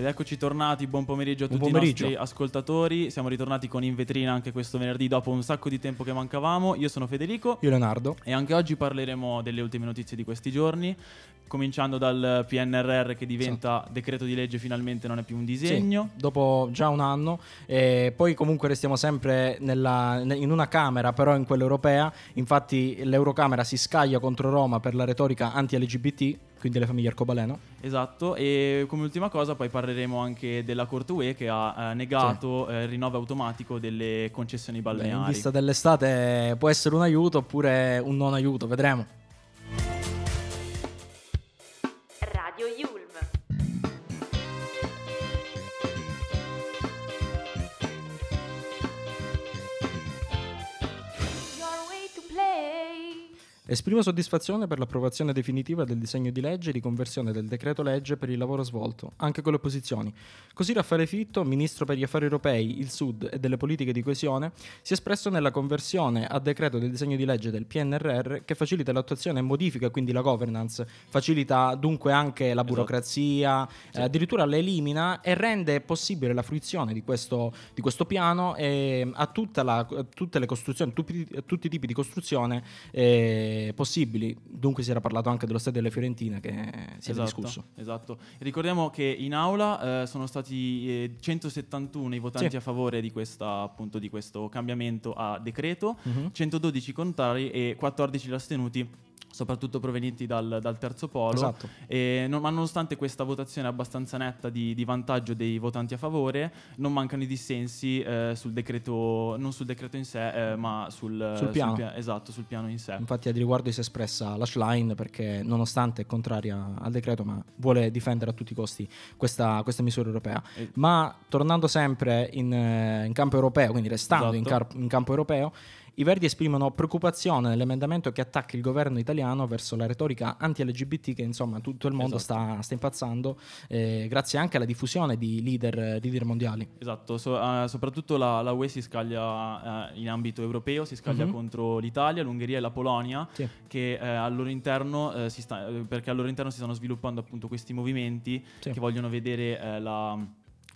Ed eccoci tornati, buon pomeriggio a Buon tutti pomeriggio. i nostri ascoltatori. Siamo ritornati con In Vetrina anche questo venerdì dopo un sacco di tempo che mancavamo. Io sono Federico Io Leonardo. e anche oggi parleremo delle ultime notizie di questi giorni, cominciando dal PNRR che diventa decreto di legge finalmente non è più un disegno. Sì, dopo già un anno. E poi comunque restiamo sempre nella- ne- in una Camera, però in quella europea. Infatti l'Eurocamera si scaglia contro Roma per la retorica anti-LGBT, quindi le famiglie arcobaleno. Esatto, e come ultima cosa poi parleremo anche della Corte UE che ha eh, negato eh, il rinnovo automatico delle concessioni Beh, in balneari. vista dell'estate può essere un aiuto oppure un non aiuto, vedremo. Esprimo soddisfazione per l'approvazione definitiva del disegno di legge di conversione del decreto legge per il lavoro svolto, anche con le opposizioni. Così Raffaele Fitto, ministro per gli affari europei, il Sud e delle politiche di coesione, si è espresso nella conversione a decreto del disegno di legge del PNRR che facilita l'attuazione e modifica quindi la governance, facilita dunque anche la burocrazia, eh, addirittura la elimina e rende possibile la fruizione di questo, di questo piano eh, a, la- a tutte le costruzioni, tutti, a tutti i tipi di costruzione eh, possibili. Dunque si era parlato anche dello stadio delle Fiorentine che si Esatto, discusso. esatto. Ricordiamo che in aula eh, sono stati eh, 171 i votanti Sì. a favore di, questa, appunto, di questo cambiamento a decreto, Mhm. 112 contrari e 14 astenuti, soprattutto provenienti dal, dal terzo polo. Esatto. Non- ma nonostante questa votazione abbastanza netta di, di vantaggio dei votanti a favore, non mancano i dissensi eh, sul decreto, non sul decreto in sé, eh, ma sul, Sul piano. pia- esatto, sul piano in sé. Infatti al riguardo si è espressa la Schlein perché nonostante è contraria al decreto ma vuole difendere a tutti i costi questa, questa misura europea. E- Ma tornando sempre in, eh, in campo europeo, quindi restando in, Esatto. car- in campo europeo, i Verdi esprimono preoccupazione nell'emendamento che attacca il governo italiano verso la retorica anti-LGBT che insomma tutto il mondo Esatto. sta, sta impazzando eh, grazie anche alla diffusione di leader, leader mondiali. Esatto, so- eh, soprattutto la, la UE si scaglia eh, in ambito europeo, si scaglia Mhm. contro l'Italia, l'Ungheria e la Polonia, Sì. che eh, al loro interno eh, si sta- eh, perché al loro interno si stanno sviluppando appunto questi movimenti Sì. che vogliono vedere eh, la,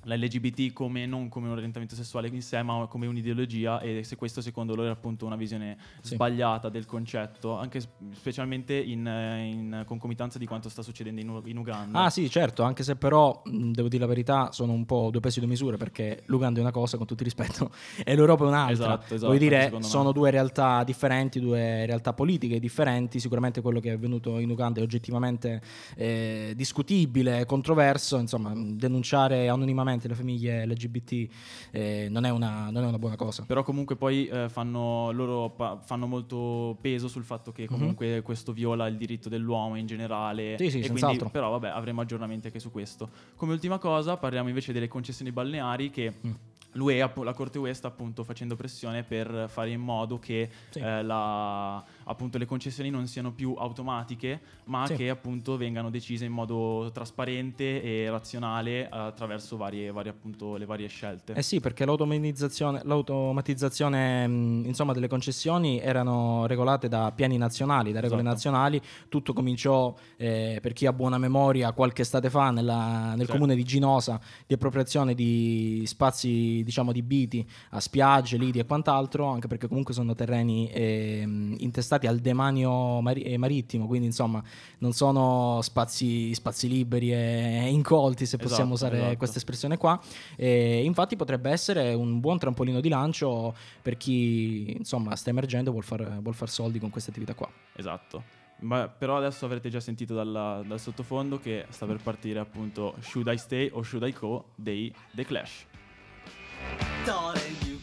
la LGBT come non come un orientamento sessuale in sé, ma come un'ideologia e se questo secondo loro è appunto una visione Sì. sbagliata del concetto, anche specialmente in, in concomitanza di quanto sta succedendo in, in Uganda. Ah sì, certo, anche se però, devo dire la verità, sono un po' due pesi e due misure perché l'Uganda è una cosa, con tutto il rispetto, e l'Europa è un'altra. Esatto, esatto, Vuoi dire, me. sono due realtà differenti, due realtà politiche differenti. Sicuramente quello che è avvenuto in Uganda è oggettivamente eh, discutibile, controverso. Insomma, denunciare anonimamente le famiglie LGBT eh, non, è una, non è una buona cosa. Però comunque poi eh, fanno, loro pa- fanno molto peso sul fatto che comunque questo viola il diritto dell'uomo in generale. Mhm. Sì, sì, quindi, però vabbè, avremo aggiornamenti anche su questo. Come ultima cosa parliamo invece delle concessioni balneari che... Mm. L'UE, la Corte UE sta appunto facendo pressione per fare in modo che Sì. eh, la- appunto, le concessioni non siano più automatiche, ma Sì. che appunto vengano decise in modo trasparente e razionale attraverso varie, varie, appunto, le varie scelte. Eh sì, perché l'automatizzazione, l'automatizzazione, mh, insomma, delle concessioni erano regolate da piani nazionali, da regole Esatto. nazionali. Tutto cominciò, eh, per chi ha buona memoria, qualche estate fa nella- nel Certo. comune di Ginosa, di appropriazione di spazi, diciamo, adibiti a spiagge, lidi e quant'altro, anche perché comunque sono terreni ehm, intestati al demanio mari- eh, marittimo, quindi insomma non sono spazi, spazi liberi e incolti, se possiamo Esatto, usare esatto. questa espressione qua. E infatti potrebbe essere un buon trampolino di lancio per chi insomma sta emergendo e vuol far, vuol far soldi con queste attività qua. Esatto. Ma però adesso avrete già sentito dalla- dal sottofondo che sta per partire appunto Should I Stay or Should I Go dei The Clash. Darling,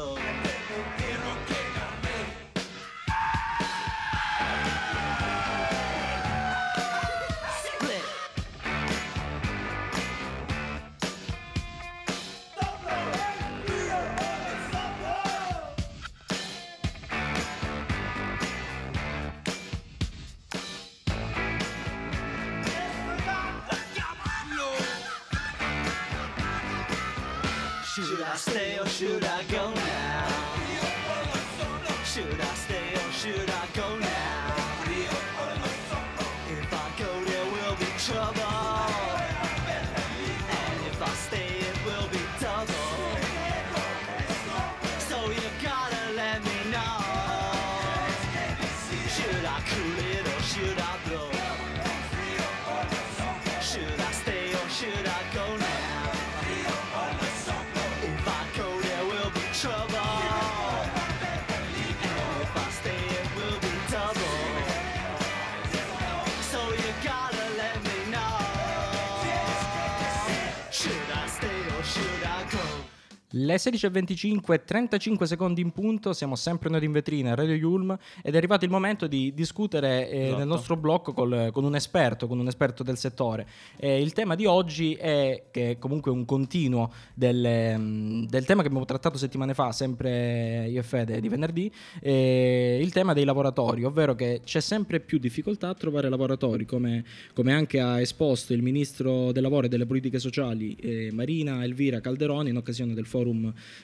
Le 16.25 35 secondi in punto, siamo sempre noi in vetrina, Radio Yulm, ed è arrivato il momento di discutere eh, Esatto. nel nostro blocco col- con un esperto, con un esperto del settore. Eh, il tema di oggi è, che è comunque un continuo del, mm, del tema che abbiamo trattato settimane fa, sempre io e Fede di venerdì, eh, il tema dei lavoratori, ovvero che c'è sempre più difficoltà a trovare lavoratori, come, come anche ha esposto il ministro del lavoro e delle politiche sociali eh, Marina Elvira Calderoni in occasione del forum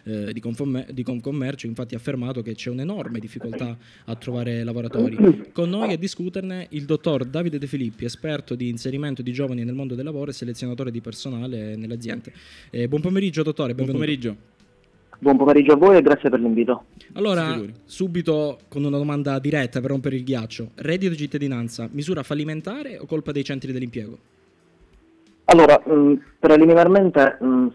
eh, di, Confom- di Confcommercio, infatti ha affermato che c'è un'enorme difficoltà a trovare lavoratori. Con noi a discuterne il dottor Davide De Filippi, esperto di inserimento di giovani nel mondo del lavoro e selezionatore di personale nelle aziende. Eh, buon pomeriggio dottore, Buon benvenuto. pomeriggio. Buon pomeriggio a voi e grazie per l'invito. Allora, subito con una domanda diretta per rompere il ghiaccio. Reddito di cittadinanza, misura fallimentare o colpa dei centri dell'impiego? Allora, mh, preliminarmente mh,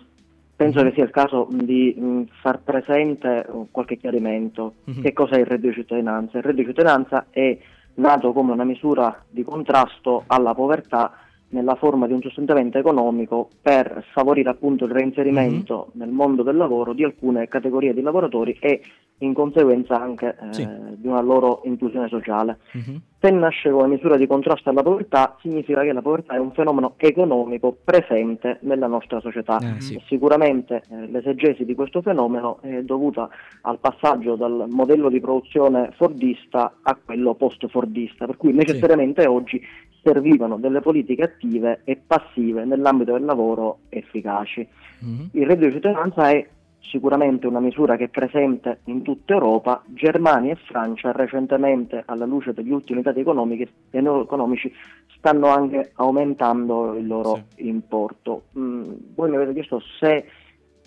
penso che sia il caso di mh, far presente uh, qualche chiarimento. Mhm. Che cos'è il reddito di cittadinanza? Il reddito di cittadinanza è nato come una misura di contrasto alla povertà nella forma di un sostentamento economico per favorire appunto il reinserimento nel mondo del lavoro di alcune categorie di lavoratori e in conseguenza anche eh, Sì. di una loro inclusione sociale. Mhm. Se nasce come misura di contrasto alla povertà, significa che la povertà è un fenomeno economico presente nella nostra società. Eh, sì. Sicuramente eh, l'esegesi di questo fenomeno è dovuta al passaggio dal modello di produzione fordista a quello post-fordista, per cui necessariamente oggi servivano delle politiche attive e passive nell'ambito del lavoro efficaci. Mhm. Il reddito di cittadinanza è sicuramente una misura che è presente in tutta Europa. Germania e Francia recentemente, alla luce degli ultimi dati economici, stanno anche aumentando il loro importo. Mm, voi mi avete chiesto se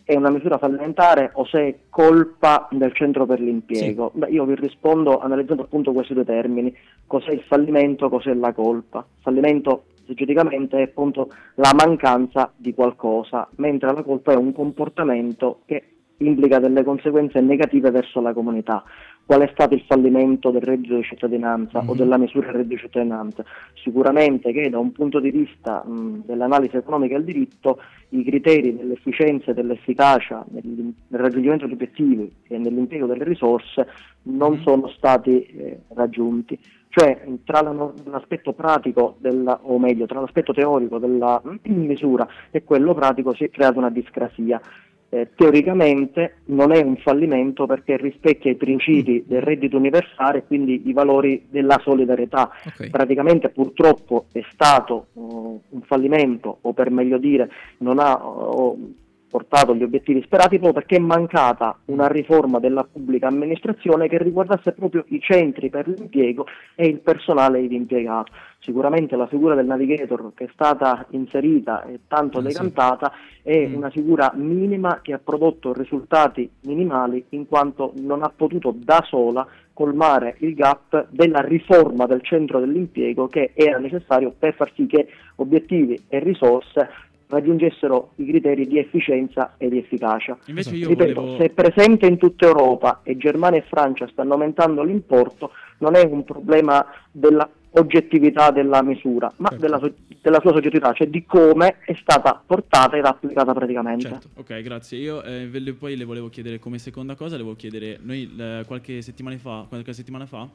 è una misura fallimentare o se è colpa del centro per l'impiego. Beh, io vi rispondo analizzando appunto questi due termini. Cos'è il fallimento, cos'è la colpa? Fallimento esegeticamente è appunto la mancanza di qualcosa, mentre la colpa è un comportamento che implica delle conseguenze negative verso la comunità. Qual è stato il fallimento del reddito di cittadinanza o Mhm. della misura del reddito di cittadinanza? Sicuramente che da un punto di vista mh, dell'analisi economica del diritto i criteri dell'efficienza e dell'efficacia nel, nel raggiungimento degli obiettivi e nell'impiego delle risorse non Mhm. sono stati eh, raggiunti. Cioè tra l'aspetto pratico della, o meglio tra l'aspetto teorico della misura e quello pratico si è creata una discrasia. Eh, teoricamente non è un fallimento perché rispecchia i principi del reddito universale e quindi i valori della solidarietà. Ok. Praticamente purtroppo è stato uh, un fallimento o per meglio dire non ha uh, portato gli obiettivi sperati proprio perché è mancata una riforma della pubblica amministrazione che riguardasse proprio i centri per l'impiego e il personale ivi impiegato. Sicuramente la figura del navigator che è stata inserita e tanto sì. decantata è Mm. una figura minima che ha prodotto risultati minimali in quanto non ha potuto da sola colmare il gap della riforma del centro dell'impiego che era necessario per far sì che obiettivi e risorse raggiungessero i criteri di efficienza e di efficacia. Invece io Ripeto, volevo... se è presente in tutta Europa e Germania e Francia stanno aumentando l'importo, non è un problema della oggettività della misura, ma Certo. della, della sua soggettività, cioè di come è stata portata ed applicata praticamente. Certo. Ok, grazie. Io eh, le- poi le volevo chiedere come seconda cosa, le volevo chiedere, noi eh, qualche, settimana fa, qualche settimana fa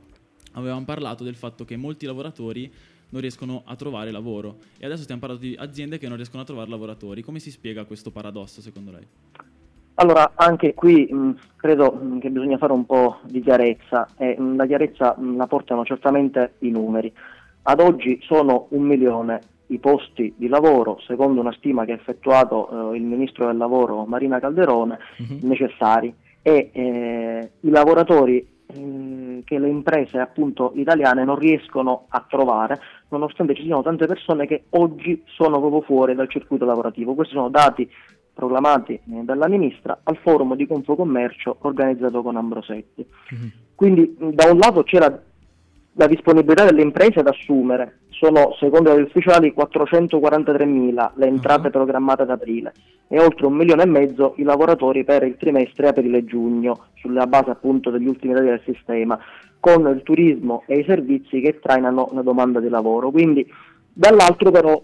avevamo parlato del fatto che molti lavoratori non riescono a trovare lavoro e adesso stiamo parlando di aziende che non riescono a trovare lavoratori. Come si spiega questo paradosso secondo lei? Allora, anche qui mh, credo mh, che bisogna fare un po' di chiarezza e mh, la chiarezza la portano certamente i numeri. Ad oggi sono un milione i posti di lavoro, secondo una stima che ha effettuato eh, il Ministro del Lavoro Marina Calderone, Mhm. necessari e eh, i lavoratori eh, che le imprese appunto italiane non riescono a trovare nonostante ci siano tante persone che oggi sono proprio fuori dal circuito lavorativo. Questi sono dati proclamati eh, dalla ministra al forum di Confocommercio organizzato con Ambrosetti. Mhm. Quindi mh, da un lato c'è la, disponibilità delle imprese ad assumere, sono secondo gli ufficiali 443.000 le entrate Ah. programmate ad aprile e oltre un milione e mezzo i lavoratori per il trimestre aprile-giugno, sulla base appunto degli ultimi dati del sistema, con il turismo e i servizi che trainano la domanda di lavoro. Quindi dall'altro però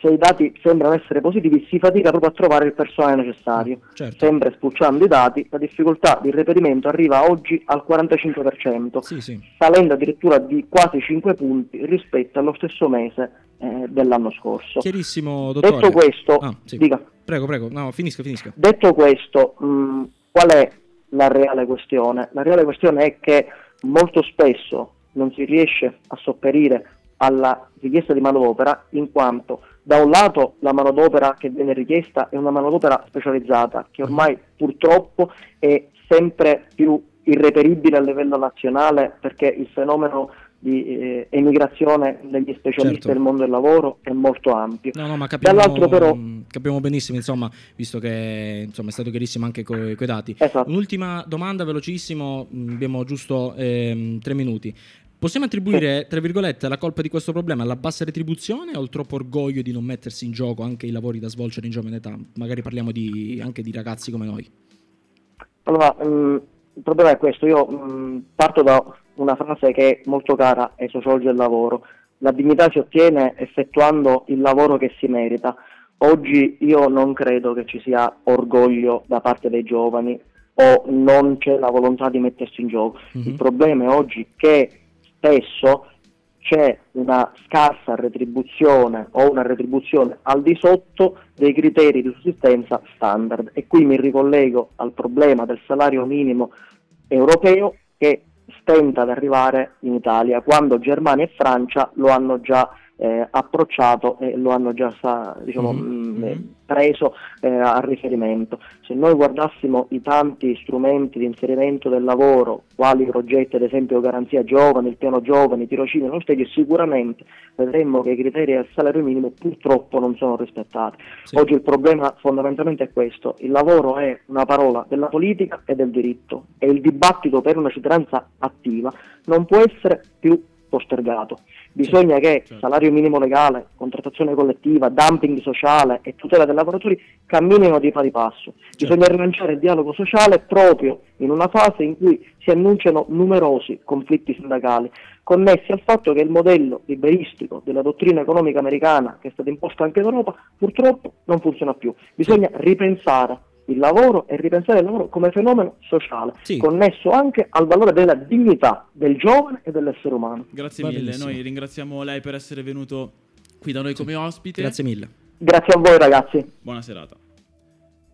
se i dati sembrano essere positivi si fatica proprio a trovare il personale necessario. Certo. Sempre spulciando i dati, la difficoltà di reperimento arriva oggi al 45%, Sì, sì. salendo addirittura di quasi 5 punti rispetto allo stesso mese eh, dell'anno scorso. Chiarissimo, dottore. Detto questo, Ah, sì. dica. Prego, prego. No, finisca, finisca. Detto questo, mh, qual è la reale questione? La reale questione è che molto spesso non si riesce a sopperire alla richiesta di manodopera in quanto da un lato la manodopera che viene richiesta è una manodopera specializzata che ormai purtroppo è sempre più irreperibile a livello nazionale perché il fenomeno di eh, emigrazione degli specialisti Certo. del mondo del lavoro è molto ampio. No, no, ma capiamo, Dall'altro però- capiamo benissimo, insomma, visto che insomma, è stato chiarissimo anche coi, coi dati. Esatto. Un'ultima domanda velocissimo, mh, abbiamo giusto ehm, tre minuti. Possiamo attribuire, tra virgolette, la colpa di questo problema alla bassa retribuzione o al troppo orgoglio di non mettersi in gioco anche i lavori da svolgere in giovane età? Magari parliamo di- anche di ragazzi come noi. Allora, mm, il problema è questo, io mm, parto da una frase che è molto cara ai sociologi del lavoro, la dignità si ottiene effettuando il lavoro che si merita. Oggi io non credo che ci sia orgoglio da parte dei giovani o non c'è la volontà di mettersi in gioco. Mhm. Il problema è oggi che spesso c'è una scarsa retribuzione o una retribuzione al di sotto dei criteri di sussistenza standard. E qui mi ricollego al problema del salario minimo europeo che stenta ad arrivare in Italia quando Germania e Francia lo hanno già eh, approcciato e lo hanno già sa- diciamo, Mhm, mh, mhm. eh, preso eh, a riferimento. Se noi guardassimo i tanti strumenti di inserimento del lavoro, quali progetti ad esempio Garanzia Giovani, il Piano Giovani, Tirocini, lo stage, sicuramente vedremmo che i criteri del salario minimo purtroppo non sono rispettati. Sì. Oggi il problema fondamentalmente è questo, il lavoro è una parola della politica e del diritto e il dibattito per una cittadinanza attiva non può essere più postergato. Bisogna che certo. salario minimo legale, contrattazione collettiva, dumping sociale e tutela dei lavoratori camminino di pari passo. Bisogna rilanciare il dialogo sociale proprio in una fase in cui si annunciano numerosi conflitti sindacali connessi al fatto che il modello liberistico della dottrina economica americana che è stata imposta anche in Europa purtroppo non funziona più. Bisogna ripensare il lavoro e ripensare il lavoro come fenomeno sociale, Sì. connesso anche al valore della dignità del giovane e dell'essere umano. Grazie Va mille, benissimo. noi ringraziamo lei per essere venuto qui da noi come ospite. Grazie mille. Grazie a voi ragazzi. Buona serata.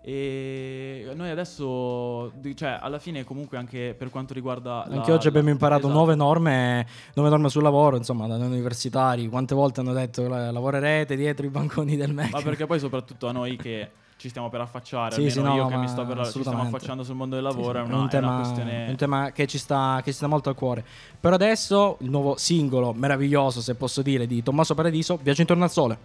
E noi adesso, cioè, alla fine, comunque, anche per quanto riguarda. la- Anche oggi abbiamo la- imparato esatto. nuove norme, nuove norme sul lavoro, insomma, da noi universitari. Quante volte hanno detto che lavorerete dietro i banconi del MEC? Ma perché poi, soprattutto a noi che ci stiamo per affacciare, Sì, sì, no, io che mi sto per, ci stiamo affacciando sul mondo del Sì, lavoro, sì, è, una, è una questione. un tema che ci, sta, che ci sta molto a cuore. Per adesso il nuovo singolo meraviglioso, se posso dire, di Tommaso Paradiso, Viaggio intorno al sole.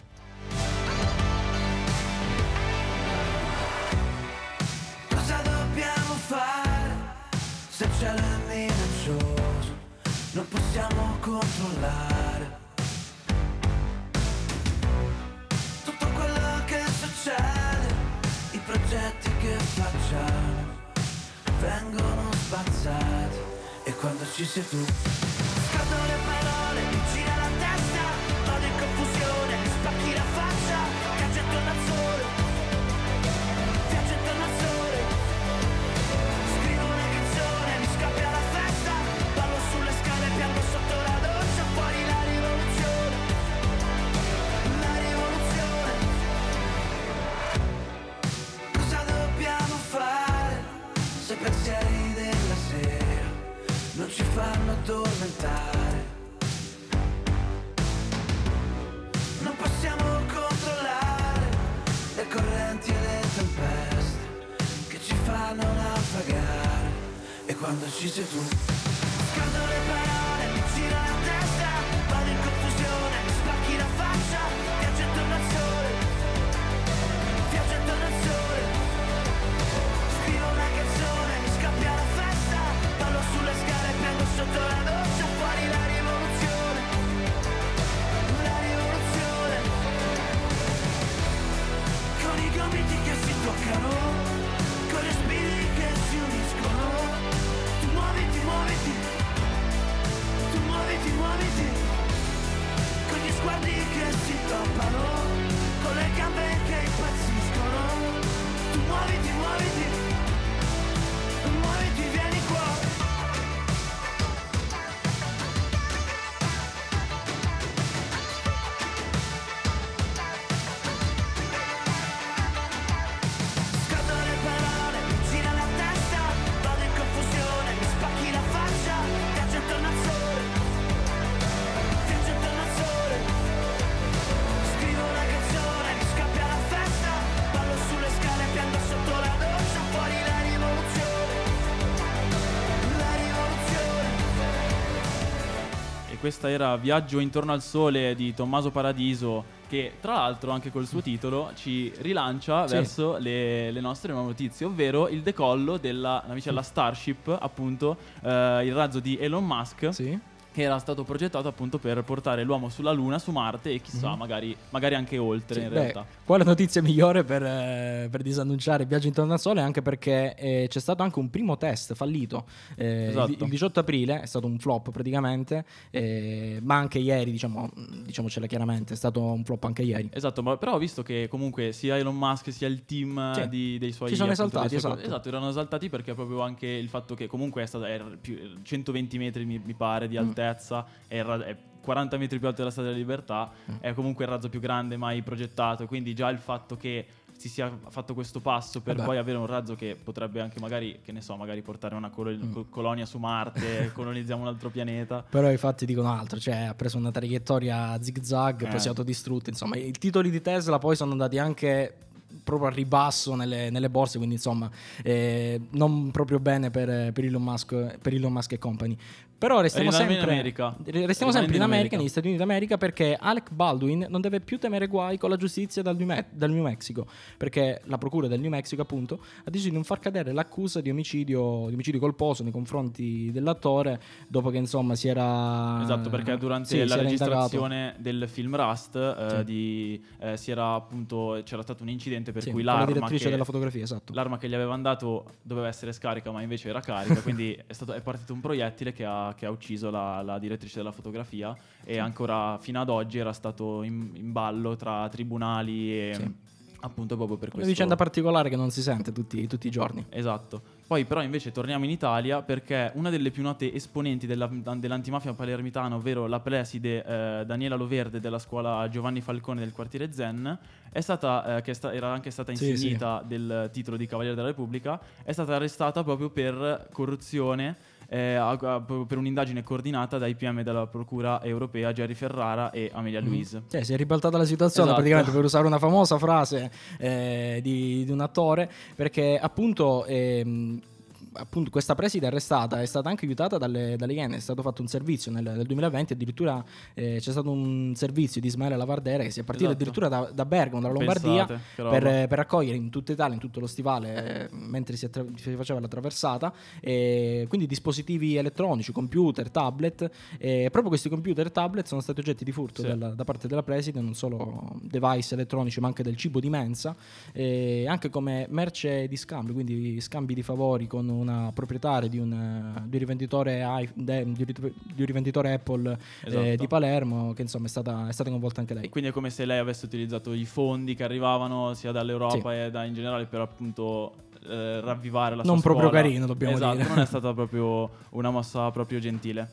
Spazzati e quando ci sei tu scadono le parole, questa era Viaggio intorno al sole di Tommaso Paradiso, che tra l'altro anche col suo titolo ci rilancia Sì. verso le, le nostre nuove notizie, ovvero il decollo della navicella Starship, appunto eh, il razzo di Elon Musk. Sì. Che era stato progettato appunto per portare l'uomo sulla Luna, su Marte e chissà, magari, magari anche oltre Sì, in beh, realtà. quale notizia migliore per, eh, per disannunciare il viaggio intorno al sole? Anche perché eh, c'è stato anche un primo test fallito. Eh, Esatto. il, il 18 aprile è stato un flop praticamente, eh, ma anche ieri, diciamo, diciamocela chiaramente, è stato un flop anche ieri. Esatto, ma però ho visto che comunque sia Elon Musk sia il team eh, Sì. di- dei suoi Si sono appunto, esaltati, esatto. esatto, erano esaltati perché proprio anche il fatto che comunque è stato era più- 120 metri mi, mi pare Mm. di altezza, è, il ra- è 40 metri più alto della Statua della Libertà, Mm. è comunque il razzo più grande mai progettato, quindi già il fatto che si sia fatto questo passo per Vabbè. poi avere un razzo che potrebbe anche magari, che ne so, magari portare una colo- Mm. co- colonia su Marte, colonizziamo un altro pianeta. Però i fatti dicono altro, cioè ha preso una traiettoria zig-zag, Eh. poi si è autodistrutto. Insomma, i titoli di Tesla poi sono andati anche proprio a ribasso nelle, nelle borse, quindi insomma eh, non proprio bene per, per Elon Musk, per Elon Musk e company. Però restiamo Rimanendo in sempre, America. restiamo sempre in America, negli Stati Uniti d'America, perché Alec Baldwin non deve più temere guai con la giustizia dal New, Me- dal New Mexico, perché la procura del New Mexico appunto ha deciso di non far cadere l'accusa di omicidio, di omicidio colposo nei confronti dell'attore dopo che insomma si era... Esatto, perché durante sì, la registrazione del film Rust eh, Sì. di, eh, si era appunto, c'era stato un incidente per Sì, cui l'arma che, esatto. l'arma che gli avevano dato doveva essere scarica, ma invece era carica, quindi è, stato, è partito un proiettile che ha, che ha ucciso la, la direttrice della fotografia e ancora fino ad oggi era stato in, in ballo tra tribunali e... Sì. Appunto proprio per Una questo. vicenda particolare che non si sente tutti, tutti i giorni. Esatto. Poi però invece torniamo in Italia perché una delle più note esponenti della- dell'antimafia palermitana, ovvero la preside eh, Daniela Loverde della scuola Giovanni Falcone del quartiere Zen, è stata, eh, che sta- era anche stata Sì, insignita del titolo di Cavaliere della Repubblica, è stata arrestata proprio per corruzione eh, a- a- per un'indagine coordinata dai PM della Procura europea Jerry Ferrara e Amelia Louise. Cioè, si è ribaltata la situazione Esatto. praticamente per usare una famosa frase eh, di, di un attore, perché appunto, ehm, appunto questa preside arrestata è stata anche aiutata dalle, dalle Iene, è stato fatto un servizio nel, nel 2020, addirittura eh, c'è stato un servizio di Ismaele Lavardere che si è partito Esatto. addirittura da, da Bergamo, dalla Lombardia, Pensate, per, per raccogliere in tutta Italia, in tutto lo stivale, eh, mentre si, attra- si faceva la traversata, e quindi dispositivi elettronici, computer, tablet, proprio questi computer e tablet sono stati oggetti di furto Sì. della- da parte della preside, non solo device elettronici ma anche del cibo di mensa, anche come merce di scambio, quindi scambi di favori con una proprietaria di un, eh, di un rivenditore, di un rivenditore Apple eh, Esatto. di Palermo, che insomma è stata, è stata coinvolta anche lei. Quindi è come se lei avesse utilizzato i fondi che arrivavano sia dall'Europa Sì. e da in generale per appunto eh, ravvivare la Non sua proprio scuola. carino, dobbiamo esatto, dire. non è stata proprio una mossa proprio gentile.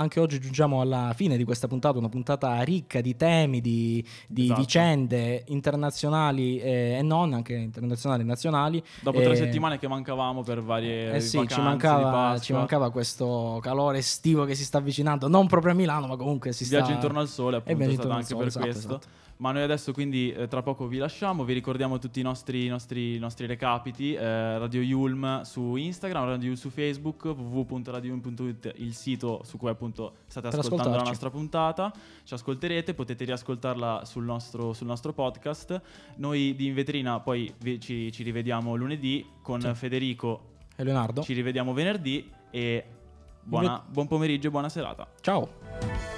Anche oggi giungiamo alla fine di questa puntata, una puntata ricca di temi, di, di Esatto. vicende internazionali eh, e non, anche internazionali e nazionali. Dopo tre Eh, settimane che mancavamo per varie Eh sì, vacanze ci mancava, ci mancava questo calore estivo che si sta avvicinando, non proprio a Milano, ma comunque si sta... Viaggio intorno al sole, Eh, appunto, è stato anche al per sole, questo. esatto, Ma noi adesso quindi eh, tra poco vi lasciamo, vi ricordiamo tutti i nostri, i nostri, i nostri recapiti, eh, Radio Yulm su Instagram, Radio Yulm su Facebook, www.radioyulm.it il sito su cui appunto state ascoltando la nostra puntata, ci ascolterete, potete riascoltarla sul nostro, sul nostro podcast. Noi di In Vetrina poi vi- ci, ci rivediamo lunedì con Sì. Federico, E Leonardo, ci rivediamo venerdì e buona- buon pomeriggio e buona serata. ciao!